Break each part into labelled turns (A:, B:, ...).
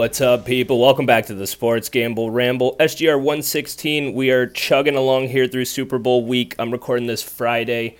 A: What's up, people? Welcome back to the Sports Gamble Ramble. SGR 116. We are chugging along here through Super Bowl week. I'm recording this Friday,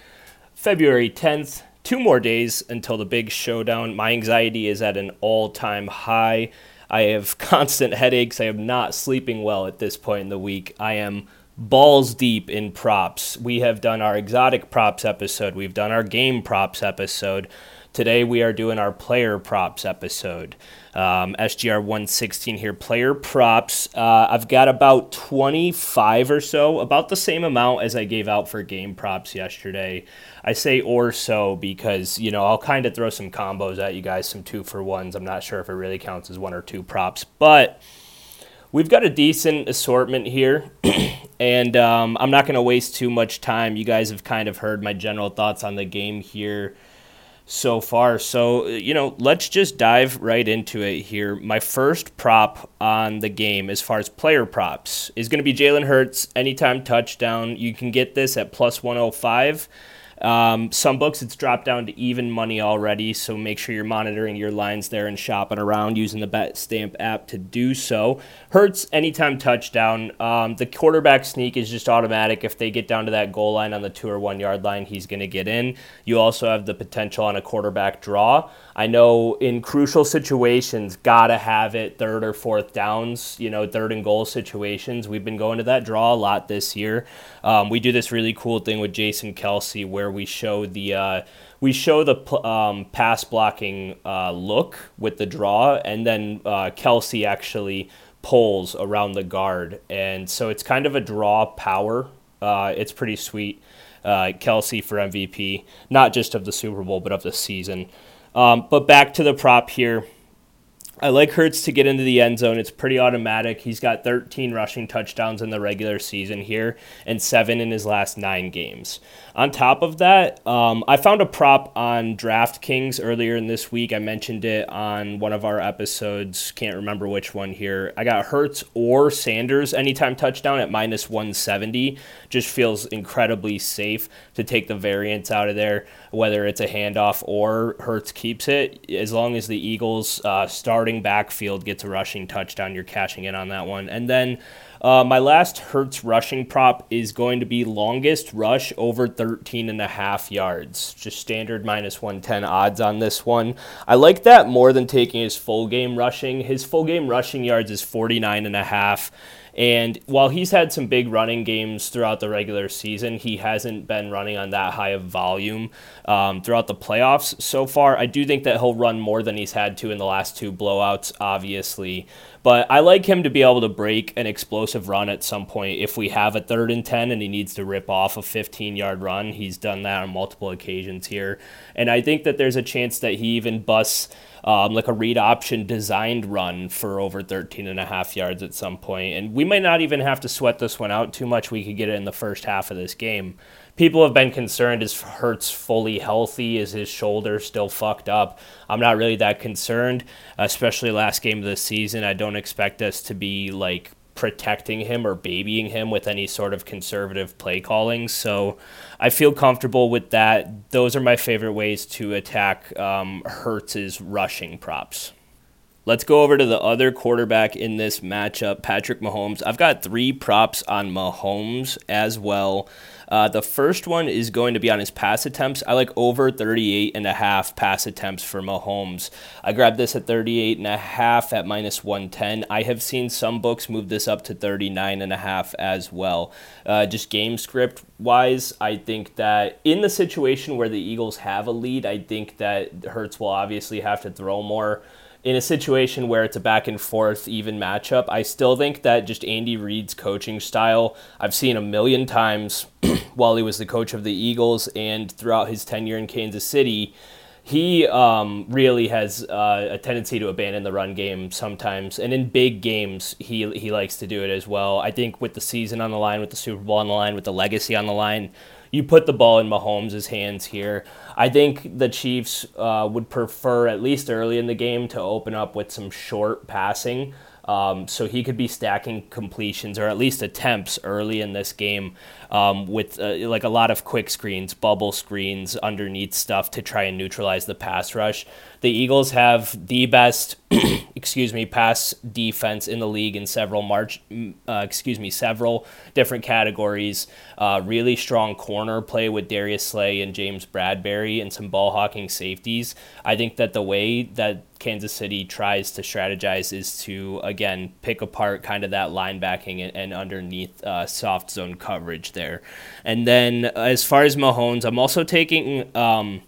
A: February 10th. Two more days until the big showdown. My anxiety is at an all time high. I have constant headaches. I am not sleeping well at this point in the week. I am balls deep in props. We have done our exotic props episode, we've done our game props episode. Today we are doing our player props episode. Um, SGR 116 here, player props. Uh, I've got about 25 or so, about the same amount as I gave out for game props yesterday. I say or so because, you know, I'll kind of throw some combos at you guys, some two for ones. I'm not sure if it really counts as one or two props, but we've got a decent assortment here. and um, I'm not going to waste too much time. You guys have kind of heard my general thoughts on the game here so far. So, you know, let's just dive right into it here. My first prop on the game, as far as player props, is going to be Jalen Hurts, anytime touchdown. You can get this at plus 105. Um, some books it's dropped down to even money already, so make sure you're monitoring your lines there and shopping around using the Bet Stamp app to do so. Hurts anytime touchdown. Um, the quarterback sneak is just automatic. If they get down to that goal line on the two or one yard line, he's going to get in. You also have the potential on a quarterback draw. I know in crucial situations, gotta have it third or fourth downs, you know, third and goal situations. We've been going to that draw a lot this year. Um, we do this really cool thing with Jason Kelce where we show the uh, we show the um, pass blocking uh, look with the draw, and then uh, Kelce actually pulls around the guard, and so it's kind of a draw power. Uh, it's pretty sweet. Uh, Kelce for MVP, not just of the Super Bowl, but of the season. Um, but back to the prop here. I like Hurts to get into the end zone. It's pretty automatic. He's got 13 rushing touchdowns in the regular season here and seven in his last nine games. On top of that, um, I found a prop on DraftKings earlier in this week. I mentioned it on one of our episodes. Can't remember which one here. I got Hurts or Sanders anytime touchdown at minus 170. Just feels incredibly safe to take the variance out of there, whether it's a handoff or Hurts keeps it. As long as the Eagles uh, starting backfield gets a rushing touchdown, you're cashing in on that one. And then uh, my last Hurts rushing prop is going to be longest rush over 13 and a half yards. Just standard minus 110 odds on this one. I like that more than taking his full game rushing. His full game rushing yards is 49 and a half. And while he's had some big running games throughout the regular season, he hasn't been running on that high of volume um, throughout the playoffs so far. I do think that he'll run more than he's had to in the last two blowouts, obviously. But I like him to be able to break an explosive run at some point if we have a third and 10 and he needs to rip off a 15 yard run. He's done that on multiple occasions here. And I think that there's a chance that he even busts um, like a read option designed run for over 13 and a half yards at some point. And we might not even have to sweat this one out too much. We could get it in the first half of this game. People have been concerned is Hurts fully healthy? Is his shoulder still fucked up? I'm not really that concerned, especially last game of the season. I don't expect us to be like protecting him or babying him with any sort of conservative play calling. So I feel comfortable with that. Those are my favorite ways to attack um, Hurts's rushing props. Let's go over to the other quarterback in this matchup, Patrick Mahomes. I've got three props on Mahomes as well. Uh, the first one is going to be on his pass attempts. I like over 38 and a half pass attempts for Mahomes. I grabbed this at 38 and a half at minus 110. I have seen some books move this up to 39 and a half as well. Uh, just game script wise, I think that in the situation where the Eagles have a lead, I think that Hurts will obviously have to throw more in a situation where it's a back and forth even matchup, I still think that just Andy Reid's coaching style, I've seen a million times while he was the coach of the Eagles and throughout his tenure in Kansas City. He um, really has uh, a tendency to abandon the run game sometimes, and in big games, he he likes to do it as well. I think with the season on the line, with the Super Bowl on the line, with the legacy on the line, you put the ball in Mahomes' hands here. I think the Chiefs uh, would prefer, at least early in the game, to open up with some short passing. Um, so he could be stacking completions or at least attempts early in this game um, with uh, like a lot of quick screens, bubble screens, underneath stuff to try and neutralize the pass rush. The Eagles have the best, excuse me, pass defense in the league in several march, uh, excuse me, several different categories. Uh, really strong corner play with Darius Slay and James Bradberry and some ball hawking safeties. I think that the way that Kansas City tries to strategize is to again pick apart kind of that linebacking and, and underneath uh, soft zone coverage there. And then as far as Mahomes, I'm also taking um,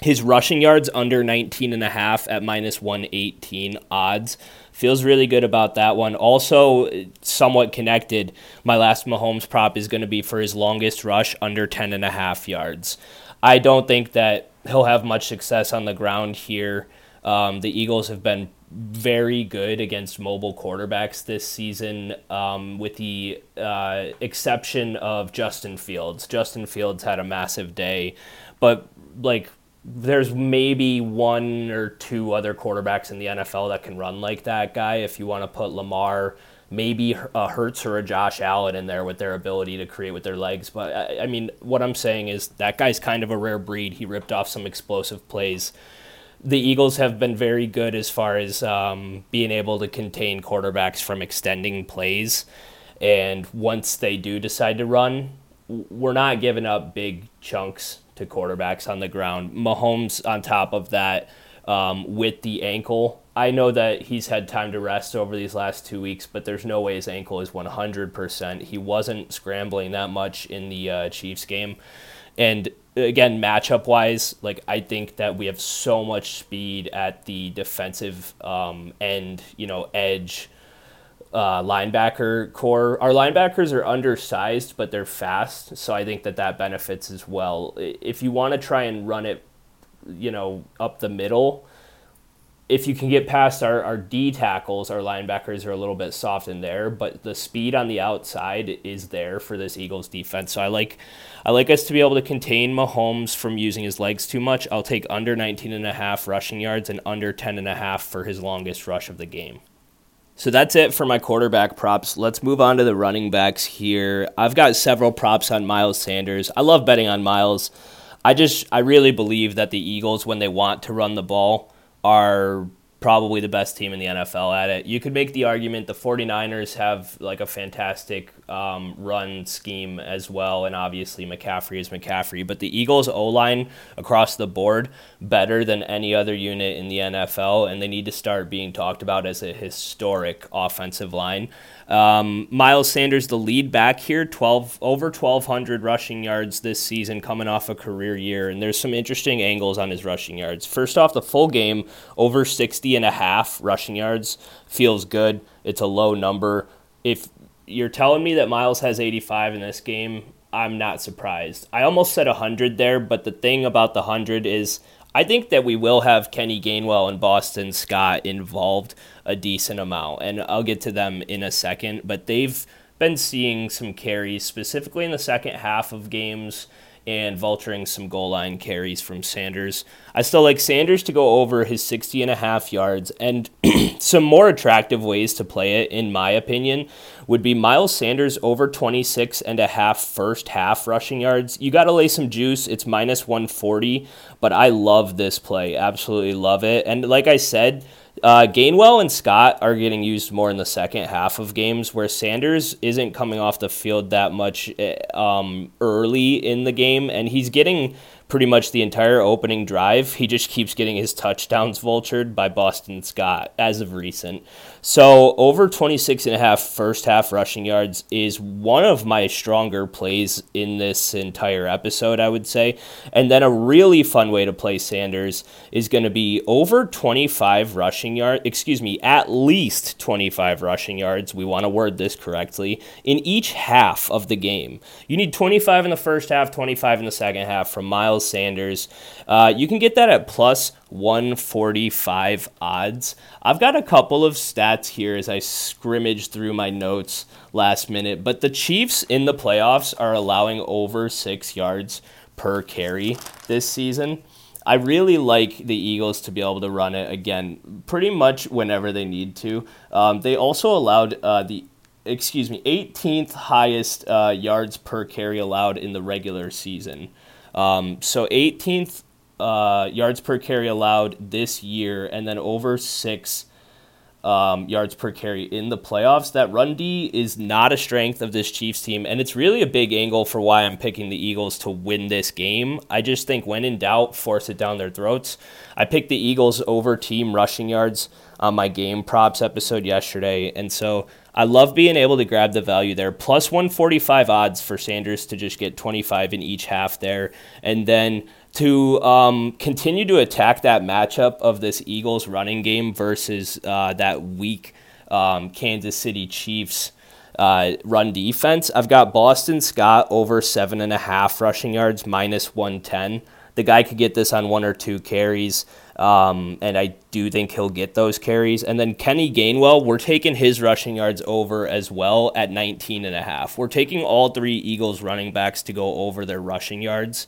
A: his rushing yards under 19 and a half at minus 118 odds. Feels really good about that one. Also, somewhat connected, my last Mahomes prop is going to be for his longest rush under 10 and a half yards. I don't think that he'll have much success on the ground here. Um, the Eagles have been very good against mobile quarterbacks this season, um, with the uh, exception of Justin Fields. Justin Fields had a massive day, but like there's maybe one or two other quarterbacks in the NFL that can run like that guy. If you want to put Lamar, maybe a Hurts or a Josh Allen in there with their ability to create with their legs. But I, I mean, what I'm saying is that guy's kind of a rare breed. He ripped off some explosive plays the Eagles have been very good as far as um, being able to contain quarterbacks from extending plays. And once they do decide to run, we're not giving up big chunks to quarterbacks on the ground. Mahomes, on top of that, um, with the ankle, I know that he's had time to rest over these last two weeks, but there's no way his ankle is 100%. He wasn't scrambling that much in the uh, Chiefs game. And again, matchup wise, like I think that we have so much speed at the defensive um, end, you know, edge uh, linebacker core. Our linebackers are undersized, but they're fast, so I think that that benefits as well. If you want to try and run it, you know, up the middle, if you can get past our, our D tackles, our linebackers are a little bit soft in there, but the speed on the outside is there for this Eagles defense. So I like I like us to be able to contain Mahomes from using his legs too much. I'll take under 19 and a half rushing yards and under 10 and a half for his longest rush of the game. So that's it for my quarterback props. Let's move on to the running backs here. I've got several props on Miles Sanders. I love betting on Miles. I just I really believe that the Eagles when they want to run the ball are probably the best team in the NFL at it. You could make the argument the 49ers have like a fantastic um, run scheme as well, and obviously McCaffrey is McCaffrey. But the Eagles' O line across the board better than any other unit in the NFL, and they need to start being talked about as a historic offensive line. Um, Miles Sanders, the lead back here, 12 over 1,200 rushing yards this season, coming off a career year, and there's some interesting angles on his rushing yards. First off, the full game over 60 and a half rushing yards feels good. It's a low number. If you're telling me that Miles has 85 in this game, I'm not surprised. I almost said 100 there, but the thing about the 100 is I think that we will have Kenny Gainwell and Boston Scott involved a decent amount, and I'll get to them in a second. But they've been seeing some carries, specifically in the second half of games and vulturing some goal line carries from Sanders. I still like Sanders to go over his 60 and a half yards and some more attractive ways to play it in my opinion would be Miles Sanders over 26 and a half first half rushing yards. You got to lay some juice. It's minus 140, but I love this play. Absolutely love it. And like I said, uh, Gainwell and Scott are getting used more in the second half of games, where Sanders isn't coming off the field that much eh, um, early in the game, and he's getting pretty much the entire opening drive. He just keeps getting his touchdowns vultured by Boston Scott as of recent. So over 26 and a half first half rushing yards is one of my stronger plays in this entire episode, I would say. And then a really fun way to play Sanders is going to be over 25 rushing yards, excuse me, at least 25 rushing yards. We want to word this correctly in each half of the game. You need 25 in the first half, 25 in the second half from Miles Sanders. Uh, you can get that at plus 145 odds. I've got a couple of stats here as I scrimmage through my notes last minute, but the Chiefs in the playoffs are allowing over six yards per carry this season. I really like the Eagles to be able to run it again, pretty much whenever they need to. Um, they also allowed uh, the excuse me 18th highest uh, yards per carry allowed in the regular season. Um, so 18th uh, yards per carry allowed this year, and then over six um, yards per carry in the playoffs. That run D is not a strength of this Chiefs team, and it's really a big angle for why I'm picking the Eagles to win this game. I just think when in doubt, force it down their throats. I picked the Eagles over team rushing yards on my game props episode yesterday, and so I love being able to grab the value there. Plus 145 odds for Sanders to just get 25 in each half there, and then to um, continue to attack that matchup of this Eagles running game versus uh, that weak um, Kansas City Chiefs uh, run defense. I've got Boston Scott over seven and a half rushing yards, minus 110. The guy could get this on one or two carries, um, and I do think he'll get those carries. And then Kenny Gainwell, we're taking his rushing yards over as well at 19 and a half. We're taking all three Eagles running backs to go over their rushing yards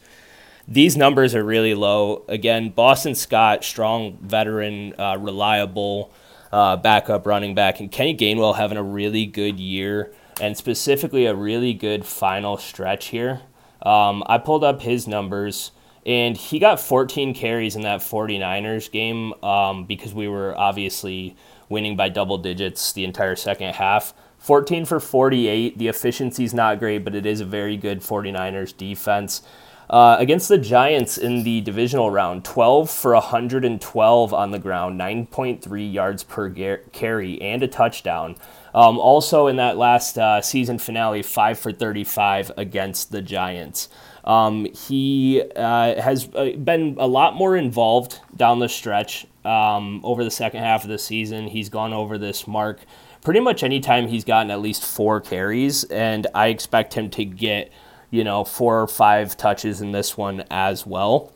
A: these numbers are really low. Again, Boston Scott, strong veteran, uh, reliable uh, backup running back, and Kenny Gainwell having a really good year and specifically a really good final stretch here. Um, I pulled up his numbers, and he got 14 carries in that 49ers game um, because we were obviously winning by double digits the entire second half. 14 for 48. The efficiency's not great, but it is a very good 49ers defense. Uh, against the Giants in the divisional round, 12 for 112 on the ground, 9.3 yards per gar- carry, and a touchdown. Um, also in that last uh, season finale, 5 for 35 against the Giants. Um, he uh, has uh, been a lot more involved down the stretch um, over the second half of the season. He's gone over this mark pretty much anytime he's gotten at least four carries, and I expect him to get you know, four or five touches in this one as well.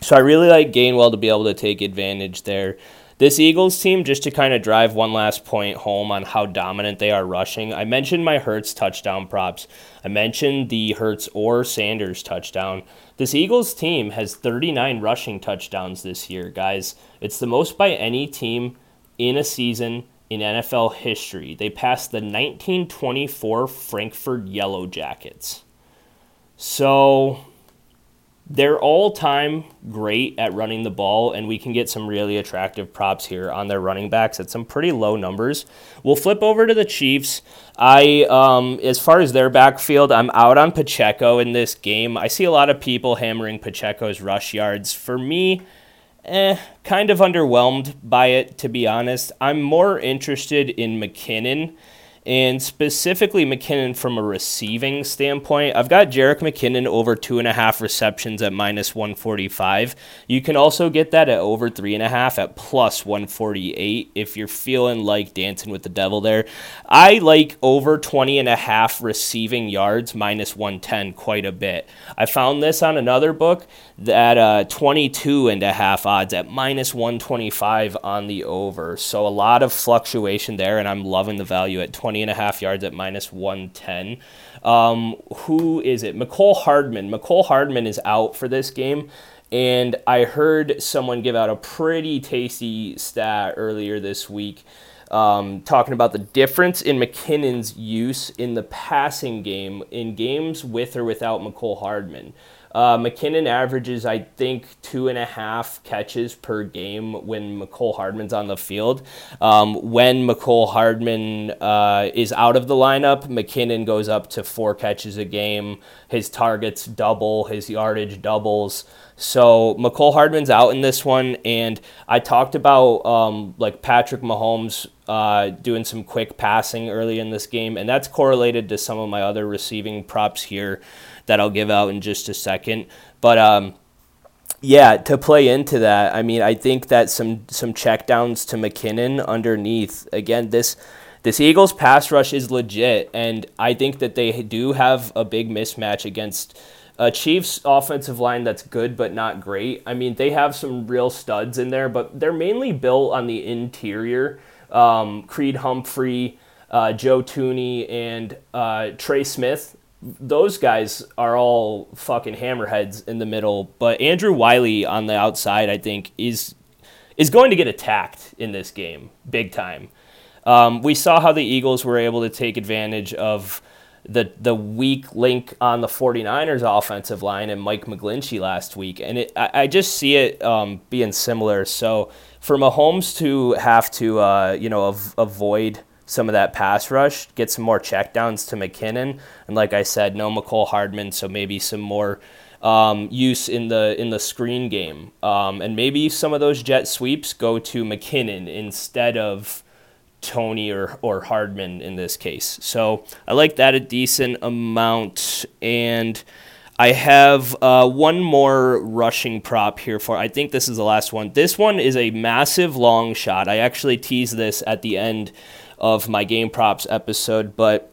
A: So I really like Gainwell to be able to take advantage there. This Eagles team, just to kind of drive one last point home on how dominant they are rushing, I mentioned my Hurts touchdown props. I mentioned the Hurts or Sanders touchdown. This Eagles team has 39 rushing touchdowns this year, guys. It's the most by any team in a season in NFL history. They passed the 1924 Frankford Yellow Jackets. So they're all time great at running the ball, and we can get some really attractive props here on their running backs at some pretty low numbers. We'll flip over to the Chiefs. I, um, as far as their backfield, I'm out on Pacheco in this game. I see a lot of people hammering Pacheco's rush yards. For me, eh, kind of underwhelmed by it, to be honest. I'm more interested in McKinnon and specifically McKinnon from a receiving standpoint. I've got Jerick McKinnon over two and a half receptions at minus 145. You can also get that at over three and a half at plus 148 if you're feeling like dancing with the devil there. I like over 20 and a half receiving yards minus 110 quite a bit. I found this on another book that uh, 22 and a half odds at minus 125 on the over. So a lot of fluctuation there, and I'm loving the value at 20 20 and a half yards at minus 110. Um, who is it? Mecole Hardman. Mecole Hardman is out for this game. And I heard someone give out a pretty tasty stat earlier this week um, talking about the difference in McKinnon's use in the passing game in games with or without Mecole Hardman. Uh, McKinnon averages, I think, two and a half catches per game when Mecole Hardman's on the field. Um, when Mecole Hardman uh, is out of the lineup, McKinnon goes up to four catches a game. His targets double, his yardage doubles. So Mecole Hardman's out in this one, and I talked about um, like Patrick Mahomes uh, doing some quick passing early in this game, and that's correlated to some of my other receiving props here that I'll give out in just a second. But um, yeah, to play into that, I mean, I think that some some checkdowns to McKinnon underneath. Again, this this Eagles pass rush is legit, and I think that they do have a big mismatch against a Chiefs offensive line that's good but not great. I mean, they have some real studs in there, but they're mainly built on the interior. Um, Creed Humphrey, uh, Joe Thuney, and uh, Trey Smith those guys are all fucking hammerheads in the middle. But Andrew Wylie on the outside, I think, is is going to get attacked in this game big time. Um, we saw how the Eagles were able to take advantage of the the weak link on the 49ers offensive line and Mike McGlinchey last week. And it, I, I just see it um, being similar. So for Mahomes to have to, uh, you know, av- avoid some of that pass rush, get some more checkdowns to McKinnon. And like I said, no Mecole Hardman, so maybe some more um, use in the in the screen game. Um, and maybe some of those jet sweeps go to McKinnon instead of Toney or, or Hardman in this case. So I like that a decent amount. And I have uh, one more rushing prop here for. I think this is the last one. This one is a massive long shot. I actually teased this at the end of my game props episode, but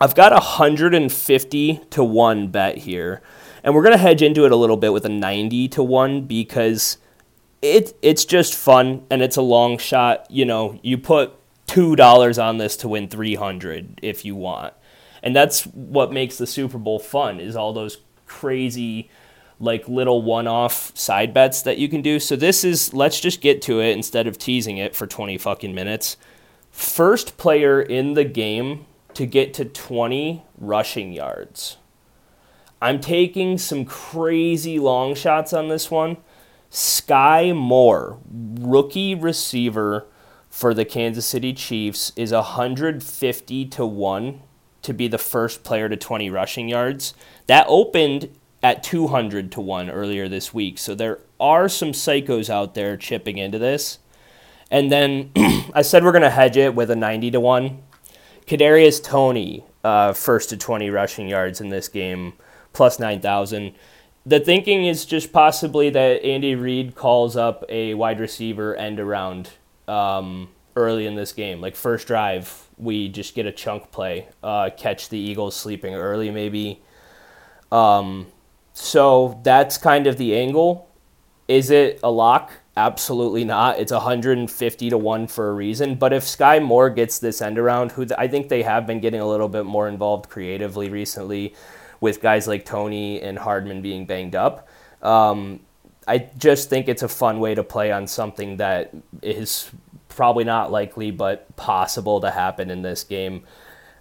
A: I've got a 150 to 1 bet here. And we're going to hedge into it a little bit with a 90 to 1 because it it's just fun and it's a long shot. You know, you put two dollars on this to win three hundred if you want, and that's what makes the Super Bowl fun. Is all those crazy like little one-off side bets that you can do. So this is let's just get to it instead of teasing it for 20 fucking minutes. First player in the game to get to 20 rushing yards. I'm taking some crazy long shots on this one. Skyy Moore, rookie receiver for the Kansas City Chiefs is 150 to 1 to be the first player to 20 rushing yards. That opened at 200 to 1 earlier this week. So there are some psychos out there chipping into this. And then I said we're going to hedge it with a 90 to 1. Kadarius Toney, uh, first to 20 rushing yards in this game, plus 9,000. The thinking is just possibly that Andy Reid calls up a wide receiver end around um, early in this game. Like first drive, we just get a chunk play, uh, catch the Eagles sleeping early, maybe. Um, so that's kind of the angle. Is it a lock? Absolutely not. It's 150 to 1 for a reason. But if Skyy Moore gets this end around, who I think they have been getting a little bit more involved creatively recently with guys like Toney and Hardman being banged up. Um, I just think it's a fun way to play on something that is probably not likely but possible to happen in this game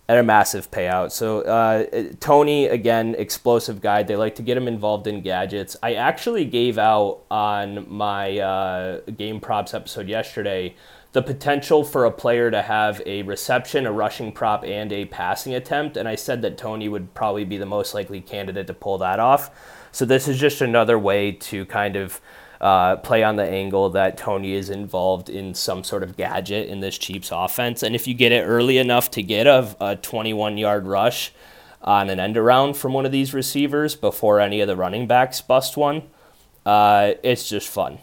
A: at a massive payout. So uh, Toney again, explosive guy. They like to get him involved in gadgets. I actually gave out on my uh, game props episode yesterday the potential for a player to have a reception, a rushing prop, and a passing attempt, and I said that Toney would probably be the most likely candidate to pull that off. So this is just another way to kind of uh, play on the angle that Toney is involved in some sort of gadget in this Chiefs offense. And if you get it early enough to get a, a 21 yard rush on an end around from one of these receivers before any of the running backs bust one, uh, it's just fun.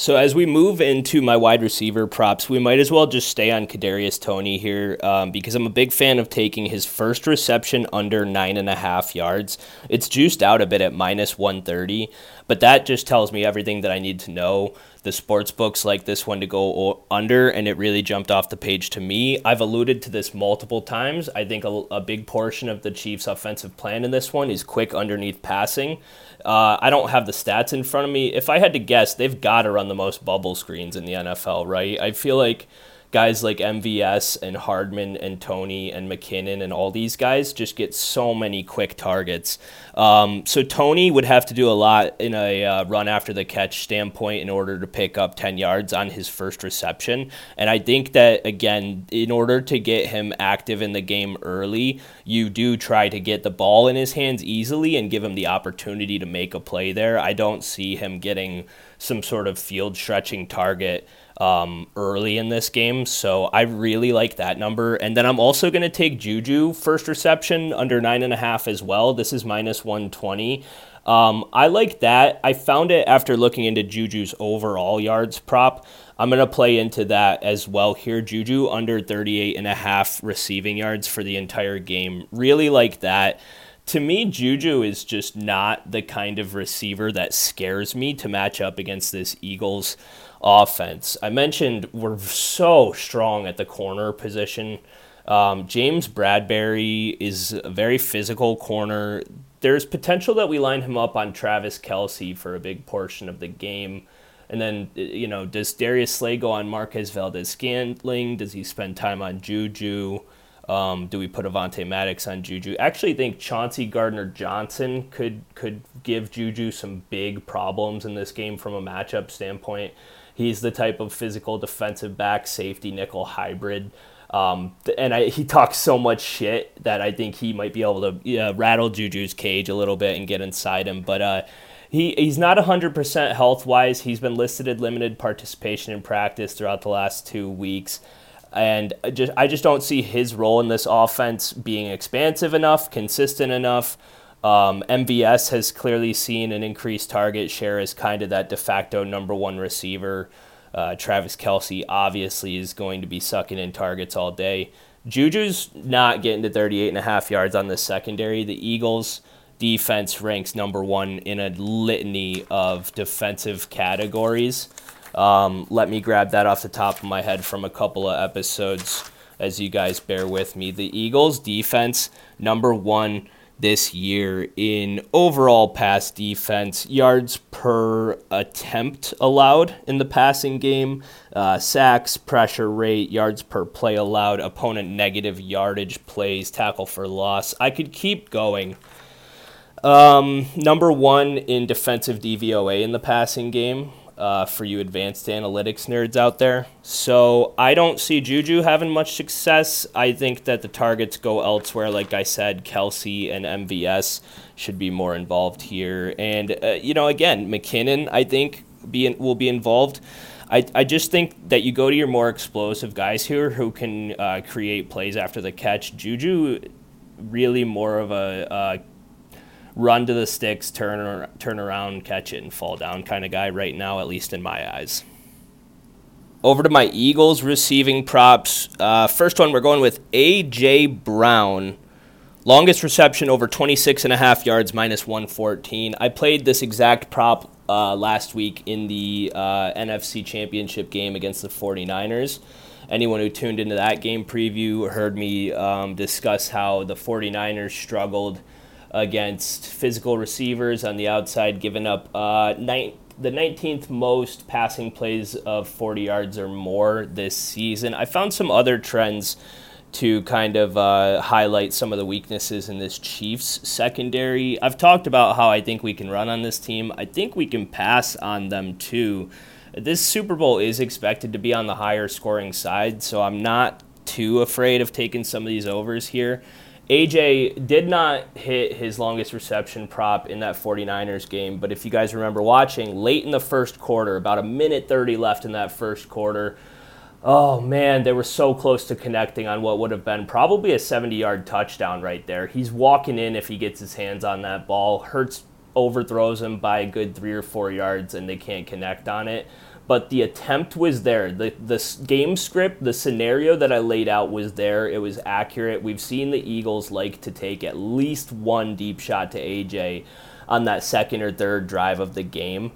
A: So as we move into my wide receiver props, we might as well just stay on Kadarius Toney here um, because I'm a big fan of taking his first reception under nine and a half yards. It's juiced out a bit at minus 130, but that just tells me everything that I need to know. The sports books like this one to go under, and it really jumped off the page to me. I've alluded to this multiple times. I think a, a big portion of the Chiefs' offensive plan in this one is quick underneath passing. Uh, I don't have the stats in front of me. If I had to guess, they've got to run the most bubble screens in the NFL, right? I feel like guys like MVS and Hardman and Toney and McKinnon and all these guys just get so many quick targets. Um, so Toney would have to do a lot in a uh, run after the catch standpoint in order to pick up 10 yards on his first reception. And I think that, again, in order to get him active in the game early, you do try to get the ball in his hands easily and give him the opportunity to make a play there. I don't see him getting some sort of field stretching target um, early in this game. So I really like that number. And then I'm also going to take Juju first reception under nine and a half as well. This is minus 120. Um, I like that. I found it after looking into Juju's overall yards prop. I'm going to play into that as well here. Juju under 38 and a half receiving yards for the entire game. Really like that to me, Juju is just not the kind of receiver that scares me to match up against this Eagles offense. I mentioned we're so strong at the corner position Um, James Bradberry is a very physical corner. There's potential that we line him up on Travis Kelce for a big portion of the game. And then, you know, does Darius Slay go on Marquez Valdes Scantling? Does he spend time on Juju? Um, do we put Avonte Maddox on Juju? Actually, think Chauncey Gardner Johnson could could give Juju some big problems in this game from a matchup standpoint. He's the type of physical defensive back, safety nickel hybrid. Um, and I, he talks so much shit that I think he might be able to rattle Juju's cage a little bit and get inside him. But uh, he, he's not 100% health wise. He's been listed at limited participation in practice throughout the last two weeks. And just, I just don't see his role in this offense being expansive enough, consistent enough. Um, MVS has clearly seen an increased target share as kind of that de facto number one receiver. Uh, Travis Kelce obviously is going to be sucking in targets all day. Juju's not getting to 38 and a half yards on the secondary. The Eagles defense ranks number one in a litany of defensive categories. Um, let me grab that off the top of my head from a couple of episodes as you guys bear with me. The Eagles defense, number one this year in overall pass defense, yards per attempt allowed in the passing game, uh, sacks, pressure rate, yards per play allowed, opponent negative yardage plays, tackle for loss. I could keep going. Um, number one in defensive DVOA in the passing game uh, for you advanced analytics nerds out there. So I don't see Juju having much success. I think that the targets go elsewhere. Like I said, Kelce and MVS should be more involved here. And, uh, you know, again, McKinnon, I think, be in, will be involved. I, I just think that you go to your more explosive guys here who can uh, create plays after the catch. Juju, really more of a uh, run to the sticks, turn turn around, catch it, and fall down kind of guy right now, at least in my eyes. Over to my Eagles receiving props. Uh, first one, we're going with A.J. Brown. Longest reception over 26 and a half yards, minus 114. I played this exact prop uh, last week in the uh, NFC Championship game against the 49ers. Anyone who tuned into that game preview heard me um, discuss how the 49ers struggled against physical receivers on the outside, giving up uh, the 19th most passing plays of 40 yards or more this season. I found some other trends to kind of uh, highlight some of the weaknesses in this Chiefs secondary. I've talked about how I think we can run on this team. I think we can pass on them too. This Super Bowl is expected to be on the higher scoring side, so I'm not too afraid of taking some of these overs here. AJ did not hit his longest reception prop in that 49ers game, but if you guys remember watching, late in the first quarter, about a minute 30 left in that first quarter, oh man, they were so close to connecting on what would have been probably a 70 yard touchdown right there. He's walking in if he gets his hands on that ball. Hurts overthrows him by a good three or four yards, and they can't connect on it but the attempt was there. The the game script, the scenario that I laid out was there. It was accurate. We've seen the Eagles like to take at least one deep shot to AJ on that second or third drive of the game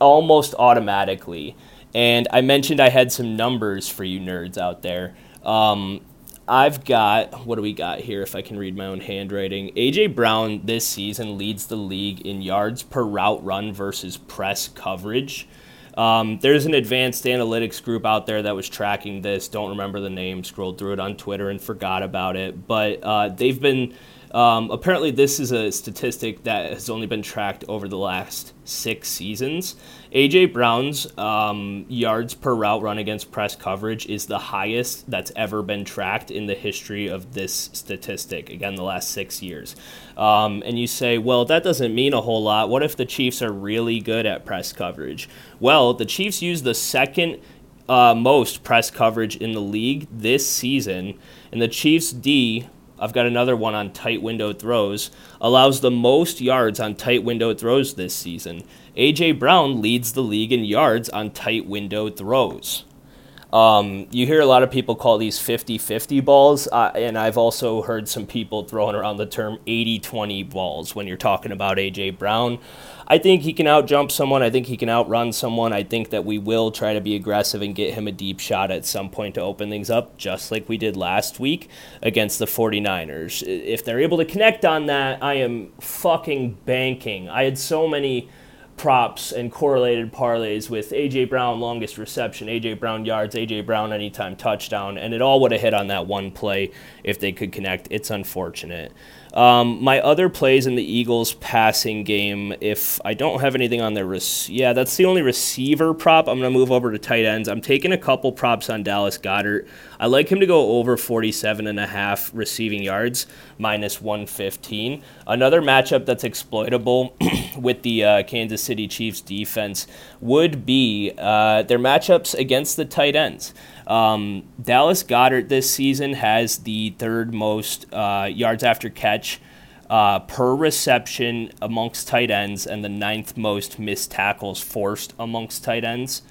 A: almost automatically. And I mentioned I had some numbers for you nerds out there. Um, I've got, what do we got here if I can read my own handwriting? AJ Brown this season leads the league in yards per route run versus press coverage. Um, there's an advanced analytics group out there that was tracking this. Don't remember the name. Scrolled through it on Twitter and forgot about it. But uh, they've been um, apparently, this is a statistic that has only been tracked over the last six seasons. AJ Brown's um, yards per route run against press coverage is the highest that's ever been tracked in the history of this statistic. Again, the last six years. Um, and you say, well, that doesn't mean a whole lot. What if the Chiefs are really good at press coverage? Well, the Chiefs use the second uh, most press coverage in the league this season, and the Chiefs D I've got another one on tight window throws, allows the most yards on tight window throws this season. A.J. Brown leads the league in yards on tight window throws. Um, you hear a lot of people call these 50 50 balls, uh, and I've also heard some people throwing around the term 80 20 balls when you're talking about A.J. Brown. I think he can outjump someone. I think he can outrun someone. I think that we will try to be aggressive and get him a deep shot at some point to open things up, just like we did last week against the 49ers. If they're able to connect on that, I am fucking banking. I had so many props and correlated parlays with AJ Brown longest reception, AJ Brown yards, AJ Brown anytime touchdown, and it all would have hit on that one play if they could connect. It's unfortunate. Um, my other plays in the Eagles passing game, if I don't have anything on their, res- yeah, that's the only receiver prop. I'm going to move over to tight ends. I'm taking a couple props on Dallas Goedert. I like him to go over 47 and a half receiving yards, minus 115. Another matchup that's exploitable with the uh, Kansas City Chiefs defense would be uh, their matchups against the tight ends. Um, Dallas Goedert this season has the third most uh, yards after catch uh, per reception amongst tight ends and the ninth most missed tackles forced amongst tight ends.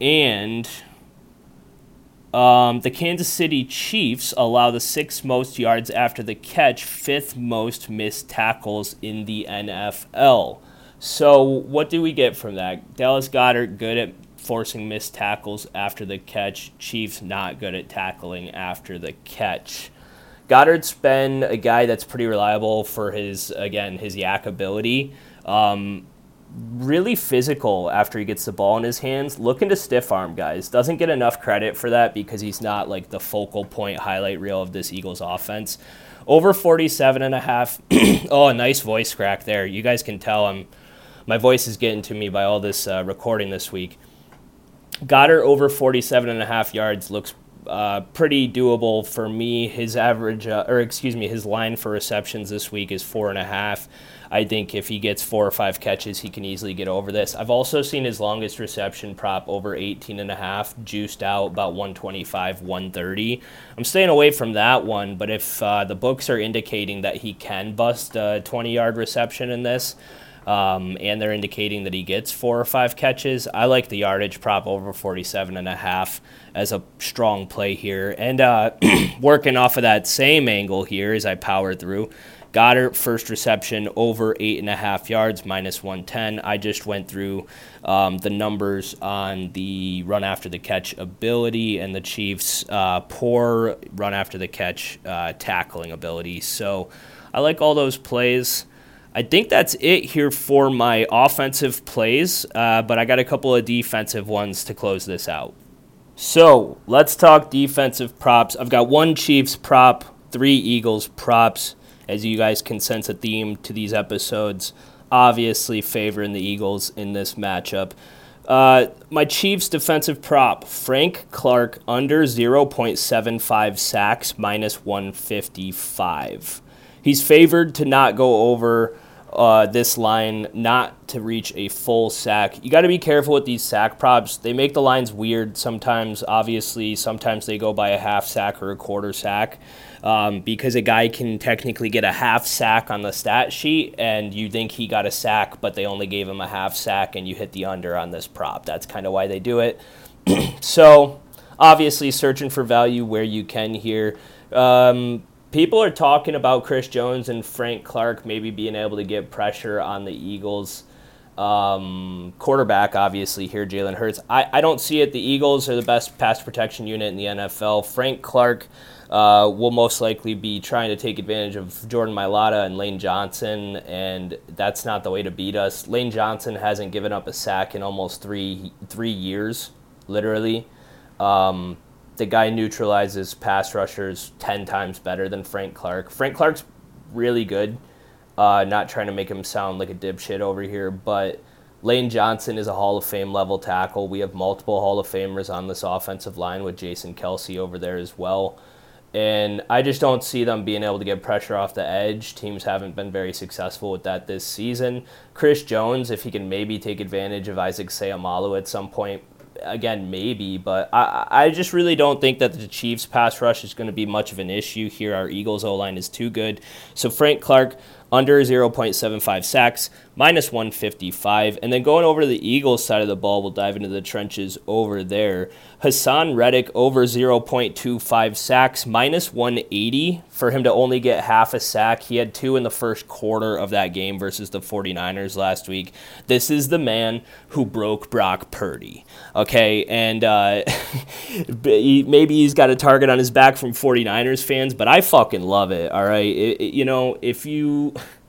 A: And um, the Kansas City Chiefs allow the sixth most yards after the catch, fifth most missed tackles in the NFL. So, what do we get from that? Dallas Goedert, good at forcing missed tackles after the catch. Chiefs not good at tackling after the catch. Goedert's been a guy that's pretty reliable for his again his YAC ability. Um, really physical after he gets the ball in his hands. Looking to stiff arm guys. Doesn't get enough credit for that because he's not like the focal point highlight reel of this Eagles offense. Over 47 and a half. oh, a nice voice crack there. You guys can tell I'm my voice is getting to me by all this uh, recording this week. Goedert over 47 and a half yards looks uh, pretty doable for me. His average, uh, or excuse me, his line for receptions this week is four and a half. I think if he gets four or five catches, he can easily get over this. I've also seen his longest reception prop over 18 and a half, juiced out about 125, 130. I'm staying away from that one, but if uh, the books are indicating that he can bust a 20 yard reception in this, um, and they're indicating that he gets four or five catches. I like the yardage prop over 47 and a half as a strong play here. And uh, working off of that same angle here as I power through, Goedert first reception over eight and a half yards, minus 110. I just went through um, the numbers on the run after the catch ability and the Chiefs' uh, poor run after the catch uh, tackling ability. So I like all those plays. I think that's it here for my offensive plays, uh, but I got a couple of defensive ones to close this out. So let's talk defensive props. I've got one Chiefs prop, three Eagles props. As you guys can sense a theme to these episodes, obviously favoring the Eagles in this matchup. Uh, my Chiefs defensive prop, Frank Clark under 0.75 sacks, minus 155. He's favored to not go over uh, this line not to reach a full sack. You got to be careful with these sack props. They make the lines weird sometimes. Obviously, sometimes they go by a half sack or a quarter sack um, because a guy can technically get a half sack on the stat sheet and you think he got a sack, but they only gave him a half sack and you hit the under on this prop. That's kind of why they do it. so, obviously, searching for value where you can here. Um, people are talking about Chris Jones and Frank Clark maybe being able to get pressure on the Eagles. Um, quarterback, obviously, here, Jalen Hurts. I, I don't see it. The Eagles are the best pass protection unit in the NFL. Frank Clark uh, will most likely be trying to take advantage of Jordan Mailata and Lane Johnson, and that's not the way to beat us. Lane Johnson hasn't given up a sack in almost three three years, literally. Um, the guy neutralizes pass rushers 10 times better than Frank Clark. Frank Clark's really good. Uh, not trying to make him sound like a dipshit over here, but Lane Johnson is a Hall of Fame level tackle. We have multiple Hall of Famers on this offensive line with Jason Kelce over there as well. And I just don't see them being able to get pressure off the edge. Teams haven't been very successful with that this season. Chris Jones, if he can maybe take advantage of Isaac Seumalo at some point, again, maybe, but I, I just really don't think that the Chiefs' pass rush is going to be much of an issue here. Our Eagles' O line is too good. So Frank Clark under 0.75 sacks, minus 155. And then going over to the Eagles side of the ball, we'll dive into the trenches over there. Haason Reddick over 0.25 sacks, minus 180 for him to only get half a sack. He had two in the first quarter of that game versus the 49ers last week. This is the man who broke Brock Purdy. Okay, and uh, maybe he's got a target on his back from 49ers fans, but I fucking love it. All right, it, it, you know, if you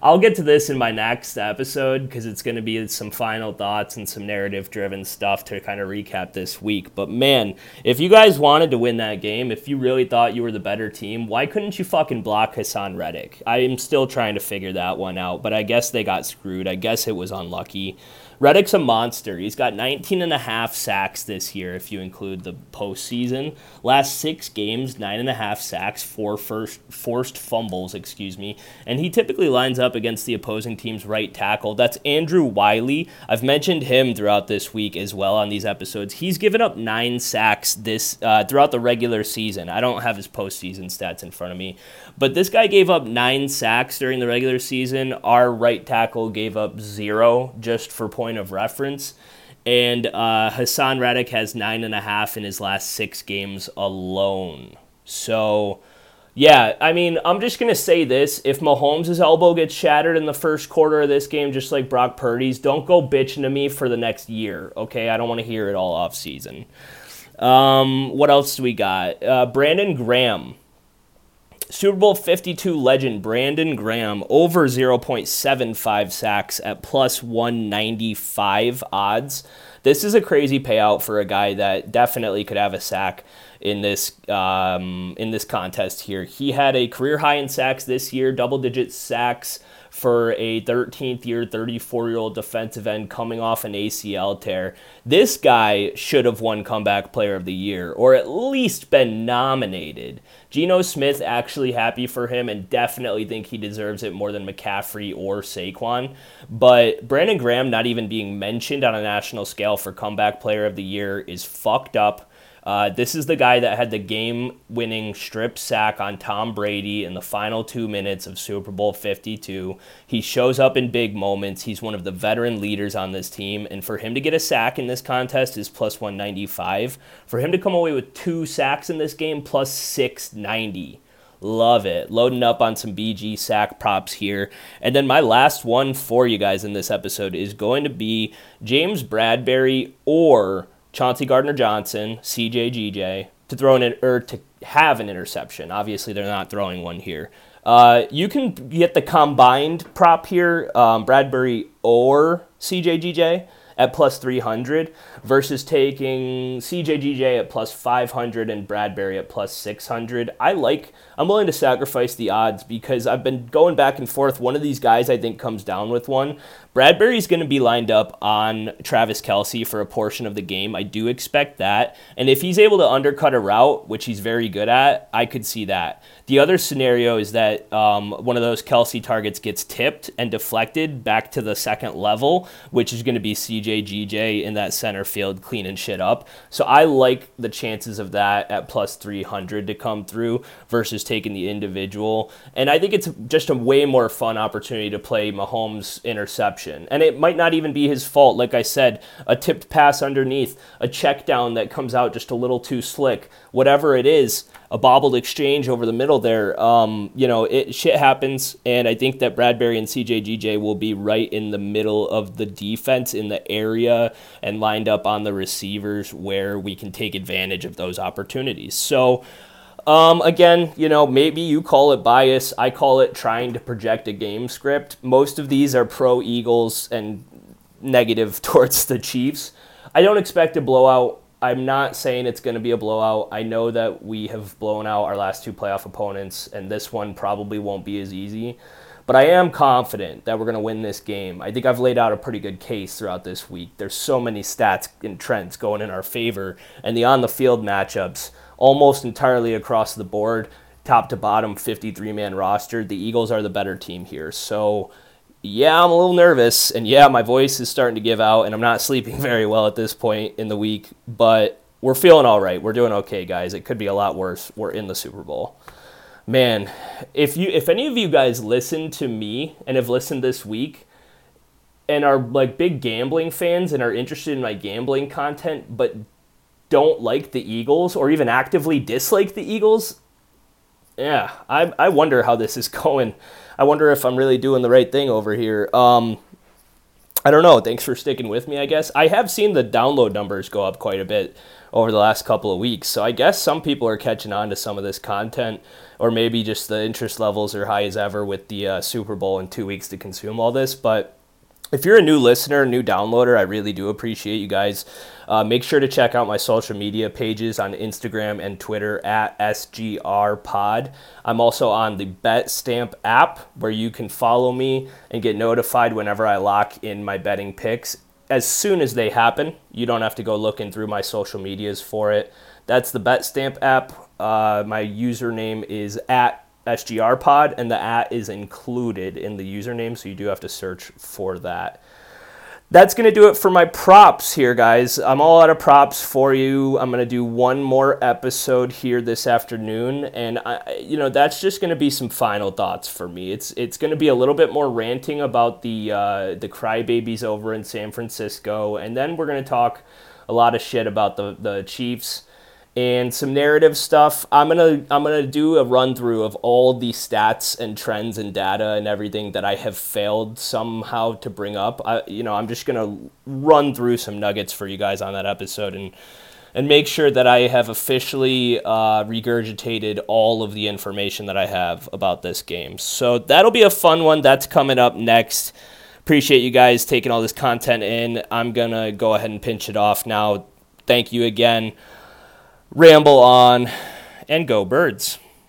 A: I'll get to this in my next episode because it's going to be some final thoughts and some narrative driven stuff to kind of recap this week. But man, if you guys wanted to win that game, if you really thought you were the better team, why couldn't you fucking block Haason Reddick? I am still trying to figure that one out, but I guess they got screwed. I guess it was unlucky. Reddick's a monster. He's got 19 and a half sacks this year, if you include the postseason. Last six games, nine and a half sacks, four first, forced fumbles, excuse me. And he typically lines up against the opposing team's right tackle. That's Andrew Wylie. I've mentioned him throughout this week as well on these episodes. He's given up nine sacks this uh, throughout the regular season. I don't have his postseason stats in front of me, but this guy gave up nine sacks during the regular season. Our right tackle gave up zero, just for point point of reference. And uh, Haason Reddick has nine and a half in his last six games alone. So, yeah, I mean, I'm just going to say this. If Mahomes' elbow gets shattered in the first quarter of this game, just like Brock Purdy's, don't go bitching to me for the next year, okay? I don't want to hear it all off season. Um, what else do we got? Uh, Brandon Graham Super Bowl 52 legend Brandon Graham over 0.75 sacks at plus 195 odds. This is a crazy payout for a guy that definitely could have a sack in this um, in this contest here. He had a career high in sacks this year, double digit sacks for a 13th year, 34 year old defensive end coming off an ACL tear. This guy should have won Comeback Player of the Year or at least been nominated. Geno Smith actually happy for him and definitely think he deserves it more than McCaffrey or Saquon. But Brandon Graham not even being mentioned on a national scale for Comeback Player of the Year is fucked up. Uh, this is the guy that had the game winning strip sack on Tom Brady in the final two minutes of Super Bowl 52. He shows up in big moments. He's one of the veteran leaders on this team. And for him to get a sack in this contest is plus 195. For him to come away with two sacks in this game, plus 690. Love it. Loading up on some BG sack props here. And then my last one for you guys in this episode is going to be James Bradberry or Chauncey Gardner Johnson, CJGJ, to throw an or to have an interception. Obviously, they're not throwing one here. Uh, you can get the combined prop here, um, Bradberry or CJGJ at plus 300 versus taking CJGJ at plus 500 and Bradberry at plus 600. I like, I'm willing to sacrifice the odds because I've been going back and forth. One of these guys I think comes down with one. Bradberry's going to be lined up on Travis Kelce for a portion of the game. I do expect that. And if he's able to undercut a route, which he's very good at, I could see that. The other scenario is that um, one of those Kelce targets gets tipped and deflected back to the second level, which is going to be CJ GJ in that center field cleaning shit up. So I like the chances of that at plus 300 to come through versus taking the individual. And I think it's just a way more fun opportunity to play Mahomes' interception. And it might not even be his fault. Like I said, a tipped pass underneath, a check down that comes out just a little too slick, whatever it is a bobbled exchange over the middle there. Um, you know, it shit happens, and I think that Bradberry and CJGJ will be right in the middle of the defense in the area and lined up on the receivers where we can take advantage of those opportunities. So. Um, again, you know, maybe you call it bias. I call it trying to project a game script. Most of these are pro Eagles and negative towards the Chiefs. I don't expect a blowout I'm not saying it's going to be a blowout. I know that we have blown out our last two playoff opponents, and this one probably won't be as easy. But I am confident that we're going to win this game. I think I've laid out a pretty good case throughout this week. There's so many stats and trends going in our favor, and the on the field matchups almost entirely across the board, top to bottom, 53 man roster. The Eagles are the better team here. So yeah, I'm a little nervous, and yeah, my voice is starting to give out, and I'm not sleeping very well at this point in the week, but we're feeling all right. We're doing okay, guys. It could be a lot worse. We're in the Super Bowl. man, if you if any of you guys listen to me and have listened this week and are like big gambling fans and are interested in my gambling content but don't like the Eagles or even actively dislike the Eagles, yeah, I I wonder how this is going. I wonder if I'm really doing the right thing over here. Um, I don't know. Thanks for sticking with me, I guess. I have seen the download numbers go up quite a bit over the last couple of weeks. So I guess some people are catching on to some of this content, or maybe just the interest levels are high as ever with the uh, Super Bowl in two weeks to consume all this. But if you're a new listener, new downloader, I really do appreciate you guys. Uh, make sure to check out my social media pages on Instagram and Twitter at SGRPod. I'm also on the BetStamp app where you can follow me and get notified whenever I lock in my betting picks. As soon as they happen, you don't have to go looking through my social medias for it. That's the BetStamp app. Uh, my username is at SGR pod, and the at is included in the username, so you do have to search for that. That's going to do it for my props here, guys. I'm all out of props for you. I'm going to do one more episode here this afternoon, and I, you know that's just going to be some final thoughts for me. It's it's going to be a little bit more ranting about the uh, the crybabies over in San Francisco, and then we're going to talk a lot of shit about the the Chiefs and some narrative stuff. I'm gonna I'm gonna do a run through of all the stats and trends and data and everything that I have failed somehow to bring up. I, you know, I'm just gonna run through some nuggets for you guys on that episode and and make sure that I have officially uh, regurgitated all of the information that I have about this game. So that'll be a fun one. That's coming up next. Appreciate you guys taking all this content in. I'm gonna go ahead and pinch it off now. Thank you again ramble on, and go birds.